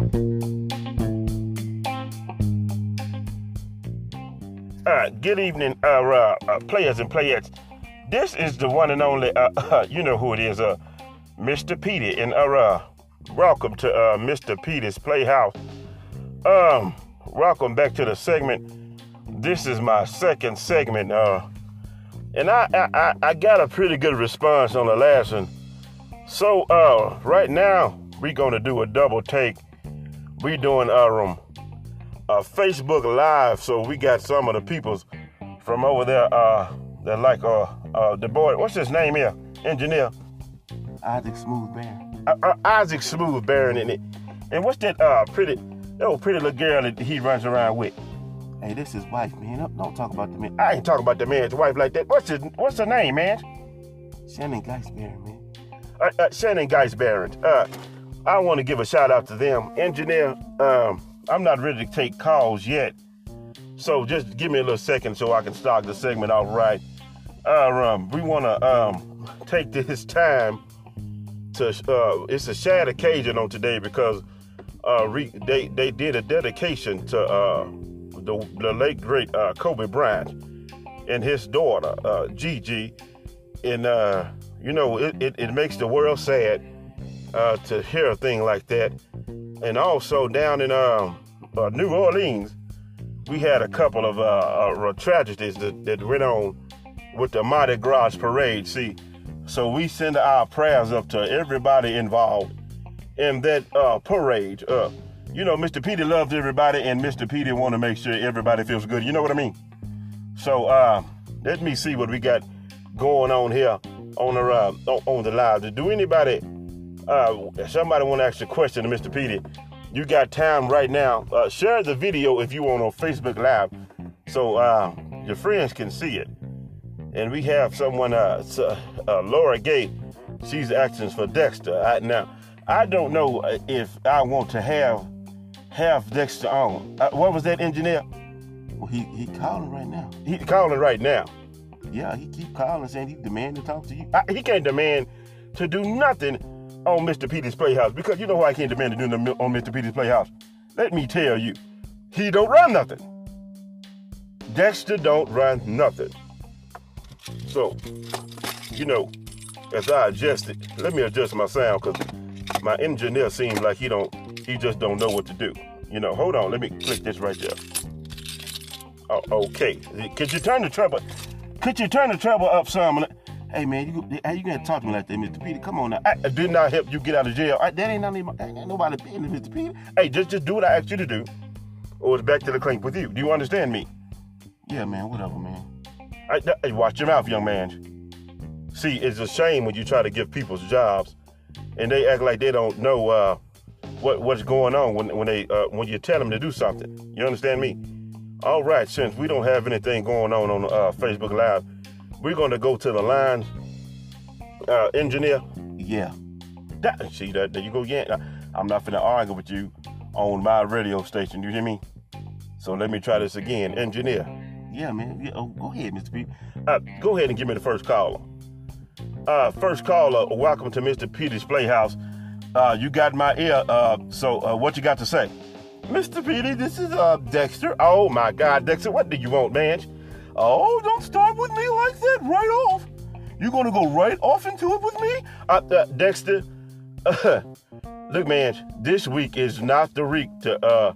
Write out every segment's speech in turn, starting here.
Uh, good evening, uh, uh, uh, players and playettes. This is the one and only, uh, you know who it is, uh, Mr. Petey. And uh, welcome to uh, Mr. Petey's Playhouse. Um, welcome back to the segment. This is my second segment. Uh, and I, I, I got a pretty good response on the last one. So uh, right now we're gonna do a double take. We doing our um, uh, Facebook Live, so we got some of the peoples from over there. Uh, that like uh, uh the boy. What's his name here? Engineer Isaac Smooth Barron. uh, uh, Isaac Smooth Barron in it. And what's that uh pretty that old pretty little girl that he runs around with? Hey, this is wife, man. Don't, don't talk about the man. I ain't talking about the man's wife like that. What's his What's her name, man? Shannon Geisberry, man. Uh, uh, Shannon Geisberend. Uh, I want to give a shout out to them. Engineer, um, I'm not ready to take calls yet. So just give me a little second so I can start the segment off right. Uh, um, we want to um, take this time to, uh, it's a sad occasion on today because uh, re- they, they did a dedication to uh, the, the late great uh, Kobe Bryant and his daughter, uh, Gigi. And, uh, you know, it, it, it makes the world sad uh, to hear a thing like that. And also down in um, uh, New Orleans, we had a couple of uh, uh, tragedies that, that went on with the Mardi Gras parade. See, so we send our prayers up to everybody involved in that uh, parade. Uh, you know, Mr. Petey loves everybody, and Mr. Petey want to make sure everybody feels good. You know what I mean? So uh, let me see what we got going on here on the on the live. Do anybody, uh, somebody want to ask a question to Mr. Petey? You got time right now. Uh, share the video if you want on Facebook Live, so uh, your friends can see it. And we have someone, uh, uh, Laura Gay. She's asking for Dexter. I, now, I don't know uh, if I want to have have Dexter on. What was that engineer? Well, he he calling right now. He calling right now. Yeah, he keep calling saying he demand to talk to you. I, he can't demand to do nothing on Mr. Petey's Playhouse because you know why I can't demand to do nothing on Mr. Petey's Playhouse. Let me tell you, he don't run nothing. Dexter don't run nothing. So, you know, as I adjust it, let me adjust my sound because my engineer seems like he don't, he just don't know what to do. You know, hold on, let me click this right there. Oh, okay. Could you turn the treble? Could you turn the treble up some? Hey man, you how you gonna talk to me like that, Mr. Peter? Come on now. I, I did not help you get out of jail. I, that ain't none of my, that ain't nobody business, Mr. Peter. hey, just just do what I asked you to do, or it's back to the clink with you. Do you understand me? Yeah, man, whatever, man. I, hey, watch your mouth, young man. See, it's a shame when you try to give people's jobs, and they act like they don't know uh, what what's going on when when they uh, when you tell them to do something. You understand me? All right, since we don't have anything going on on uh, Facebook Live, we're going to go to the line. Uh, engineer, Yeah. That, see that there you go again. I'm not finna argue with you on my radio station. You hear me? So let me try this again. Engineer, Yeah, man. Yeah, oh, go ahead, Mr. P. uh, go ahead and give me the first caller. Uh, first caller, welcome to Mr. Petey's Playhouse. Uh, you got my ear. Uh, so uh, what you got to say? Mr. Petey, this is uh, Dexter. Oh my God, Dexter, what do you want, man? Oh, don't start with me like that right off. You gonna go right off into it with me? Uh, uh, Dexter, look, man, this week is not the week to uh,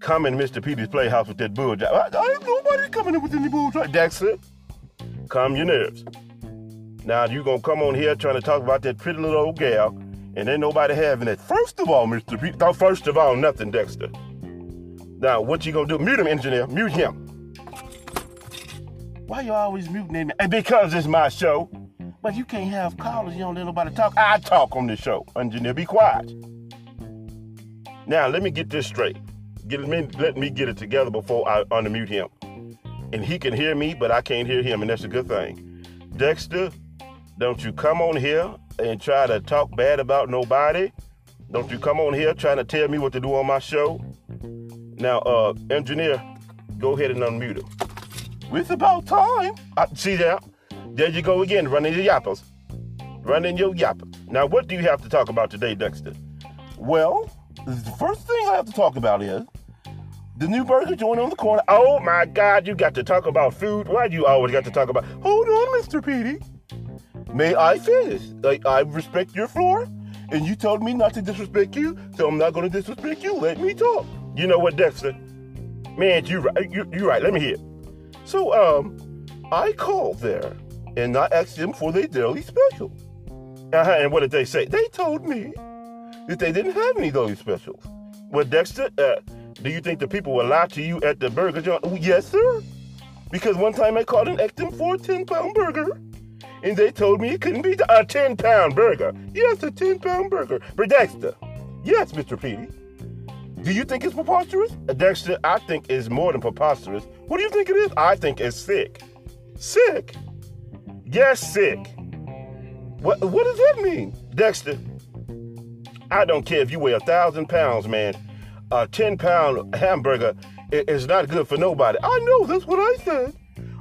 come in Mr. Petey's Playhouse with that bull job. I, I ain't nobody coming in with any bull job. Dexter, calm your nerves. Now you gonna come on here trying to talk about that pretty little old gal, and ain't nobody having it. First of all, Mr. Pete, oh, first of all, nothing, Dexter. Now what you gonna do? Mute him, engineer. Mute him. Why you always muting me? And because it's my show, But you can't have callers. You don't let nobody talk. I talk on this show. Engineer, be quiet. Now let me get this straight. Get me, let me get it together before I unmute him. And he can hear me, but I can't hear him, and that's a good thing. Dexter, don't you come on here and try to talk bad about nobody. Don't you come on here trying to tell me what to do on my show. Now, uh, engineer, go ahead and unmute him. It's about time. I, see that? There you go again, running your yappers. Running your yappers. Now, what do you have to talk about today, Dexter? Well, the first thing I have to talk about is the new burger joint on the corner. Oh my God, you got to talk about food. Why do you always got to talk about? Hold on, Mr. Petey. May I finish? Like I respect your floor, and you told me not to disrespect you, so I'm not going to disrespect you. Let me talk. You know what, Dexter? Man, you're right. You, you right. Let me hear. So, um, I called there and I asked them for their daily special. Uh-huh, and what did they say? They told me that they didn't have any daily specials. Well, Dexter, uh, do you think the people will lie to you at the burger joint? Oh, yes, sir. Because one time I called and asked them for a 10 pound burger, and they told me it couldn't be a 10 pound burger. Yes, a 10 pound burger. But Dexter, yes, Mr. Petey. Do you think it's preposterous? Dexter, I think it's more than preposterous. What do you think it is? I think it's sick. Sick? Yes, sick. What, what does that mean? Dexter, I don't care if you weigh a thousand pounds, man. A 10 pound hamburger is not good for nobody. I know, that's what I said.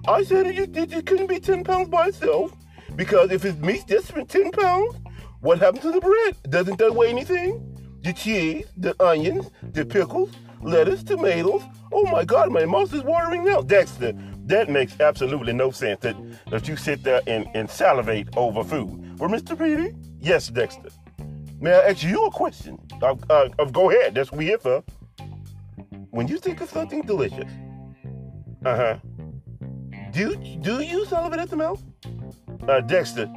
I said it, it, it couldn't be 10 pounds by itself because if it meets just 10 pounds, what happens to the bread? Doesn't that weigh anything? The cheese, the onions, the pickles, lettuce, tomatoes. Oh my God, my mouth is watering now. Dexter, that makes absolutely no sense that, that you sit there and, and salivate over food. Well, Mr. Petey? Yes, Dexter. May I ask you a question? Uh, uh, uh, go ahead. That's what we're here for. When you think of something delicious, uh huh. Do do you salivate at the mouth? Uh, Dexter,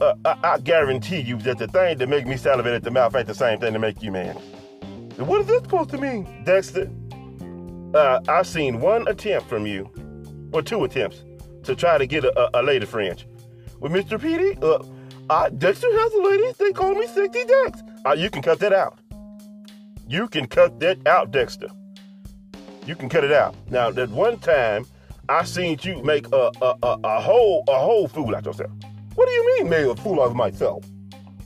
uh, I, I, guarantee you that the thing that make me salivate at the mouth ain't the same thing that make you man. What is this supposed to mean, Dexter? Uh, I seen one attempt from you, or two attempts, to try to get a, a, a lady friend. With Mr. Petey, uh, uh, Dexter has a lady. They call me Sexy Dex. Uh, you can cut that out. You can cut that out, Dexter. You can cut it out. Now, that one time, I seen you make a, a, a, a whole a whole fool out yourself. What do you mean, make a fool of myself?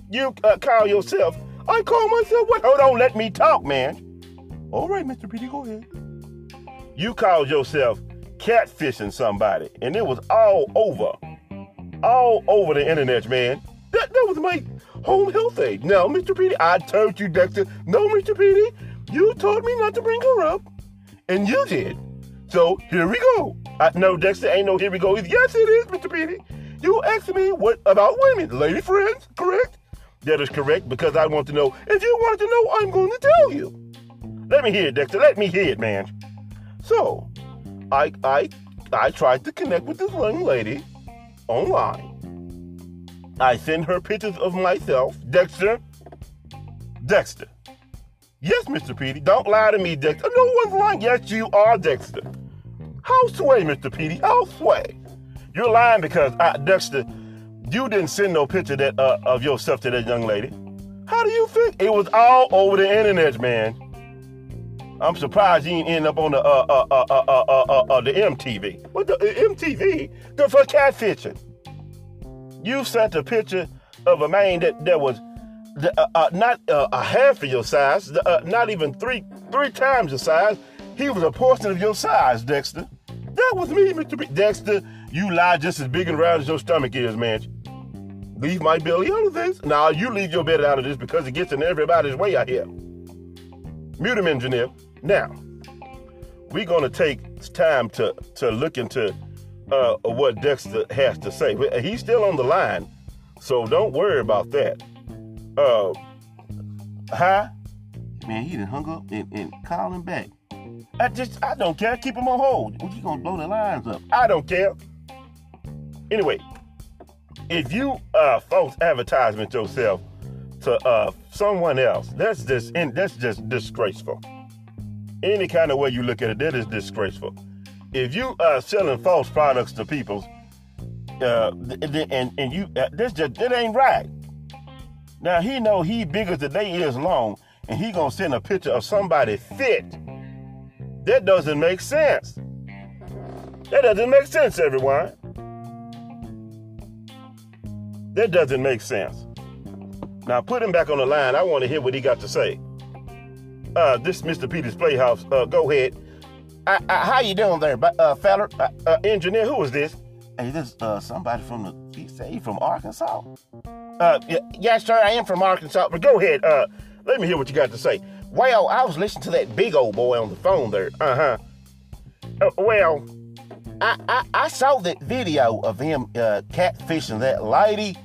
You uh, call yourself. I call myself what? Oh, don't let me talk, man. All right, Mr. Petey, go ahead. You called yourself catfishing somebody, and it was all over, all over the internet, man. That, that was my home health aide. Now, Mr. Petey, I told you, Dexter. No, Mr. Petey, you told me not to bring her up, and you did. So here we go. I, no, Dexter, ain't no here we go. Yes, it is, Mr. Petey. You asked me what about women, lady friends, correct? That is correct because I want to know. If you want to know, I'm going to tell you. Let me hear it, Dexter. Let me hear it, man. So, I I I tried to connect with this young lady online I send her pictures of myself. Dexter. Dexter. Yes, Mr. Petey. Don't lie to me, Dexter. No one's lying. Yes, you are, Dexter. How sway, Mr. Petey? How sway? You're lying because, uh, Dexter, you didn't send no picture that uh, of yourself to that young lady. How do you think? It was all over the internet, man. I'm surprised you didn't end up on the uh uh uh uh uh uh, uh, uh the MTV. What the uh, MTV? The for catfishing. You sent a picture of a man that, that was uh, uh, not uh, a half of your size, uh, not even three three times your size. He was a portion of your size, Dexter. That was me, Mr. B. Dexter. You lie just as big and round as your stomach is, man. Leave my belly out of this. Now you leave your belly out of this because it gets in everybody's way out here. Mute him, engineer. Now, we're gonna take time to to look into uh, what Dexter has to say. He's still on the line, so don't worry about that. Uh, huh? Man, he done hung up and, and call him back. I just, I don't care. Keep him on hold. You gonna blow the lines up? I don't care. Anyway, if you uh false advertisement yourself to uh someone else, that's just that's just disgraceful. Any kind of way you look at it, that is disgraceful if you are selling false products to people, uh, and and you uh, this just it ain't right. Now he know he bigger as the day is long, and he gonna send a picture of somebody fit. That doesn't make sense. That doesn't make sense, everyone. That doesn't make sense. Now put him back on the line. I want to hear what he got to say. Uh, this Mr. Peters Playhouse. Uh, go ahead. Uh, uh, how you doing there, uh, fella? Uh, uh, engineer, who is this? Hey, this uh somebody from the. He say from Arkansas. Uh, yeah, yes, sir, I am from Arkansas. But go ahead. Uh, let me hear what you got to say. Well, I was listening to that big old boy on the phone there. Uh-huh. Uh, well, I, I, I saw that video of him uh, catfishing that lady.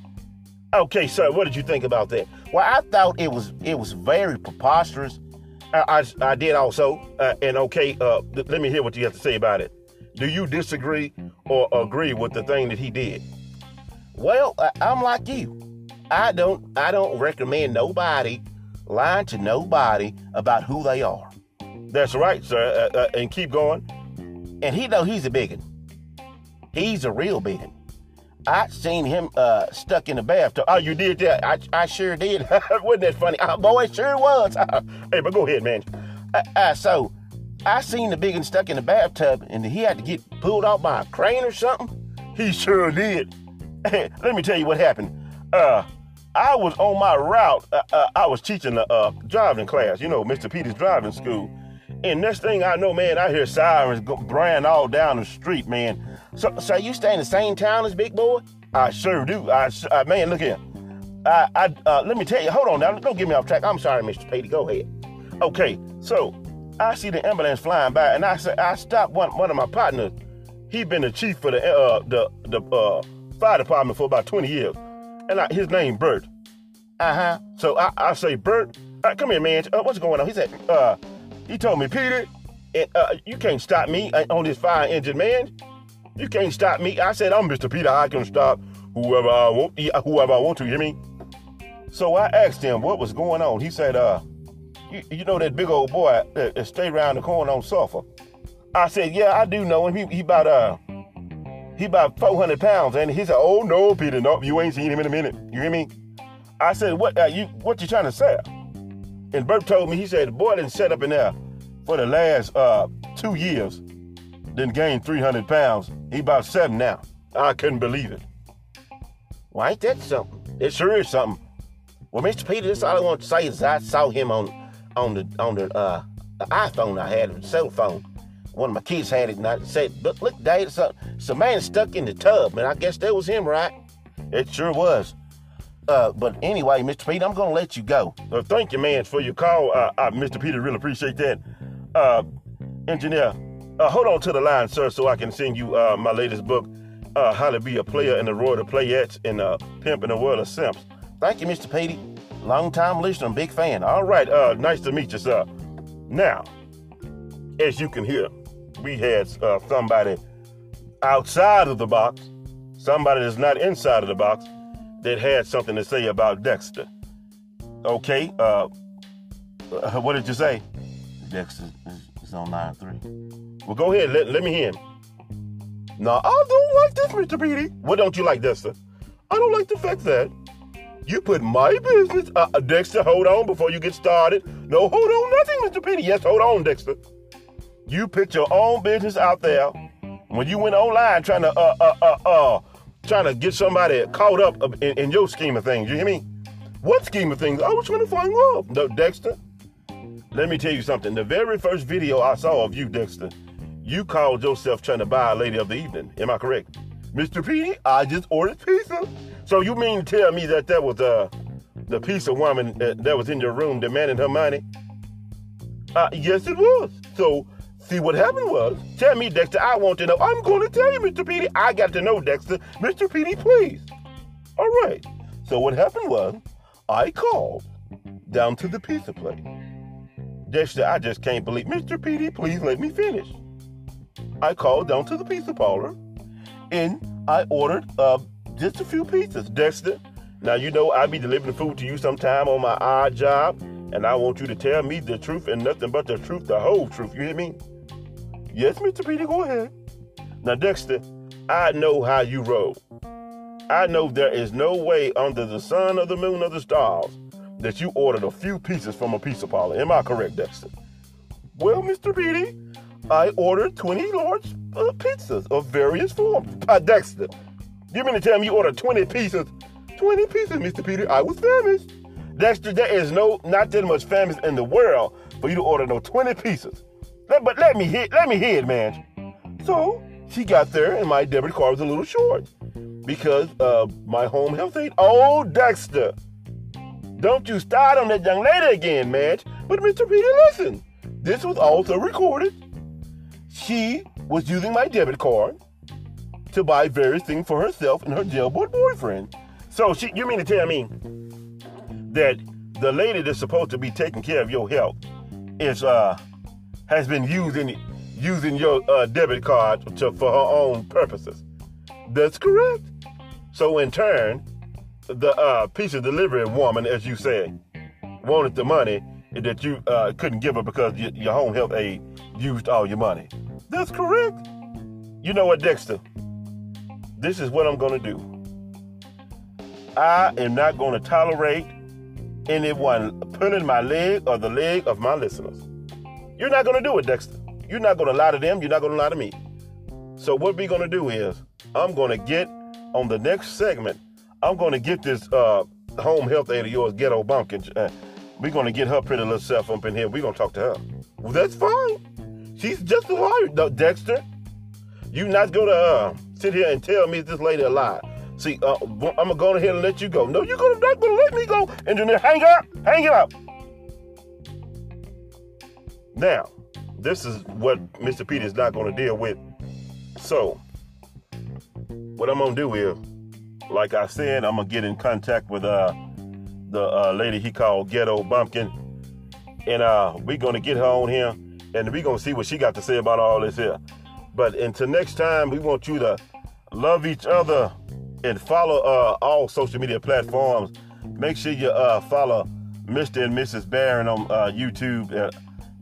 Okay, sir, what did you think about that? Well, I thought it was it was very preposterous. I, I, I did also, uh, and okay, uh, th- let me hear what you have to say about it. Do you disagree or agree with the thing that he did? Well, I, I'm like you. I don't I don't recommend nobody lying to nobody about who they are. That's right, sir, uh, uh, and keep going. And he know he's a biggin. He's a real biggin. I seen him uh, stuck in the bathtub. Oh, you did that? I, I sure did. Wasn't that funny? Uh, boy, it sure was. hey, but go ahead, man. Uh, uh, so, I seen the biggin stuck in the bathtub, and he had to get pulled off by a crane or something. He sure did. Let me tell you what happened. Uh, I was on my route. Uh, uh, I was teaching a uh, driving class, you know, Mr. Peters driving school. And next thing I know, man, I hear sirens go, all down the street, man. So, so you stay in the same town as Big Boy? I sure do. I, uh, man, look here. I, I uh, let me tell you. Hold on now. Don't get me off track. I'm sorry, Mr. Petey. Go ahead. Okay, so I see the ambulance flying by, and I say I stopped one one of my partners. He been the chief for the uh, the the uh, fire department for about 20 years, and I, his name Bert. Uh huh. So I, I say, Bert, uh, come here, man. Uh, what's going on? He said, uh, he told me, Peter, and, uh, you can't stop me uh, on this fire engine, man. You can't stop me. I said, I'm Mr. Peter. I can stop whoever I want, whoever I want to. You hear me? So I asked him what was going on. He said, uh, you, you know that big old boy that, that stay around the corner on Sulphur? I said, yeah, I do know him. He, he about uh, he about 400 pounds. And he said, oh no, Peter, no, you ain't seen him in a minute. You hear me? I said, what uh, you what you trying to say? And Bert told me, he said, the boy didn't set up in there for the last uh, two years, then gained 300 pounds. He about seven now. I couldn't believe it. Well, ain't that something? It sure is something. Well, Mr. Peter, this all I want to say is I saw him on on the on the uh, the iPhone I had, the cell phone. One of my kids had it, and I said, "Look, look, Dad, it's a, it's a man stuck in the tub." And I guess that was him, right? It sure was. Uh, but anyway, Mr. Peter, I'm gonna let you go. Uh, thank you, man, for your call, uh, uh, Mr. Peter. Really appreciate that. Uh, engineer, uh, hold on to the line, sir, so I can send you uh, my latest book, uh, How to Be a Player in the Royal Playettes and uh, Pimp in the World of Simps. Thank you, Mr. Petey. Long time listener, big fan. All right, uh, nice to meet you, sir. Now, as you can hear, we had uh, somebody outside of the box, somebody that's not inside of the box, that had something to say about Dexter. Okay, uh, uh, what did you say? Dexter is, on line three. Well, go ahead, let, let me hear him. No, I don't like this, Mr. Petey. What don't you like, Dexter? I don't like the fact that you put my business. Uh, uh, Dexter, hold on before you get started. No, hold on, nothing, Mr. Petey. Yes, hold on, Dexter. You put your own business out there when you went online trying to uh uh uh uh trying to get somebody caught up in, in your scheme of things. You hear me? What scheme of things? I was trying to find love. No, Dexter. Let me tell you something. The very first video I saw of you, Dexter, you called yourself trying to buy a lady of the evening. Am I correct? Mr. Petey, I just ordered pizza. So you mean to tell me that that was uh, the pizza woman that, that was in your room demanding her money? Uh, yes, it was. So see what happened was, tell me, Dexter, I want to know. I'm going to tell you, Mr. Petey. I got to know, Dexter. Mr. Petey, please. All right. So what happened was, I called down to the pizza place. Dexter, I just can't believe. Mr. Petey, please let me finish. I called down to the pizza parlor and I ordered uh, just a few pizzas. Dexter, now you know I be delivering food to you sometime on my odd job, and I want you to tell me the truth and nothing but the truth, the whole truth. You hear me? Yes, Mr. Petey, go ahead. Now, Dexter, I know how you roll. I know there is no way under the sun or the moon or the stars that you ordered a few pieces from a pizza parlor. Am I correct, Dexter? Well, Mr. Petey, I ordered 20 large uh, pizzas of various forms. Uh, Dexter, you mean to tell me you ordered 20 pieces? 20 pieces, Mr. Peter. I was famished. Dexter, there is no, not that much famous in the world for you to order no 20 pieces. Let, but let me hear, let me hear it, man. So she got there, and my debit card was a little short because uh, my home health aide. Oh, Dexter, Don't you start on that young lady again, Madge. But Mr. Peter, listen. This was also recorded. She was using my debit card to buy various things for herself and her jailboard boyfriend. So she, you mean to tell me that the lady that's supposed to be taking care of your health is uh has been using using your uh, debit card to, for her own purposes? That's correct. So in turn, the uh, pizza delivery woman, as you said, wanted the money that you uh, couldn't give her because your, your home health aide used all your money. That's correct. You know what, Dexter? This is what I'm going to do. I am not going to tolerate anyone pulling my leg or the leg of my listeners. You're not going to do it, Dexter. You're not going to lie to them. You're not going to lie to me. So what we're going to do is I'm going to get on the next segment. I'm going to get this uh, home health aide of yours, Ghetto Bumpkin. Uh, we're going to get her pretty little self up in here. We're going to talk to her. Well, that's fine. She's just a liar, Dexter. You not going to uh, sit here and tell me this lady a lie. See, uh, I'm gonna go ahead and let you go. No, you're gonna not gonna let me go. Engineer, hang up, hang it up. Now, this is what Mr. Peter is not gonna deal with. So, what I'm gonna do is, like I said, I'm gonna get in contact with uh the uh, lady he called Ghetto Bumpkin, and uh we're gonna get her on here, and we're gonna see what she got to say about all this here. But until next time, we want you to love each other and follow uh, all social media platforms. Make sure you uh, follow Mr. and Mrs. Barron on uh, YouTube.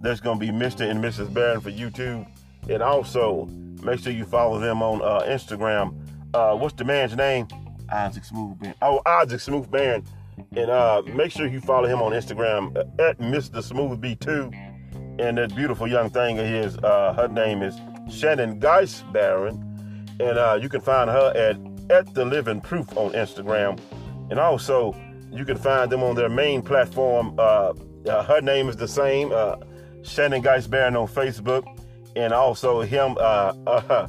Uh, there's going to be Mr. and Mrs. Barron for YouTube. And also, make sure you follow them on uh, Instagram. Uh, what's the man's name? Isaac Smooth Barron. Oh, Isaac Smooth Barron. And make sure you follow him on Instagram at Mr. Smooth B2. And that beautiful young thing of his, her name is Shannon Geis Barron. And you can find her at at the Living Proof on Instagram, and also you can find them on their main platform. Uh, uh, her name is the same, uh, Shannon Geist Barron on Facebook, and also him, uh, uh,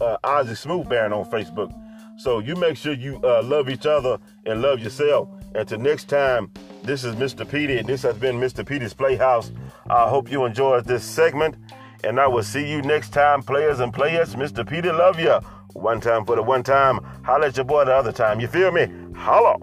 uh, Isaac Smooth Barron on Facebook. So you make sure you uh, love each other and love yourself. Until next time, this is Mr. Petey, and this has been Mr. Petey's Playhouse. I hope you enjoyed this segment, and I will see you next time, players and players. Mr. Petey, love you. One time for the one time. Holla at your boy the other time. You feel me? Holla.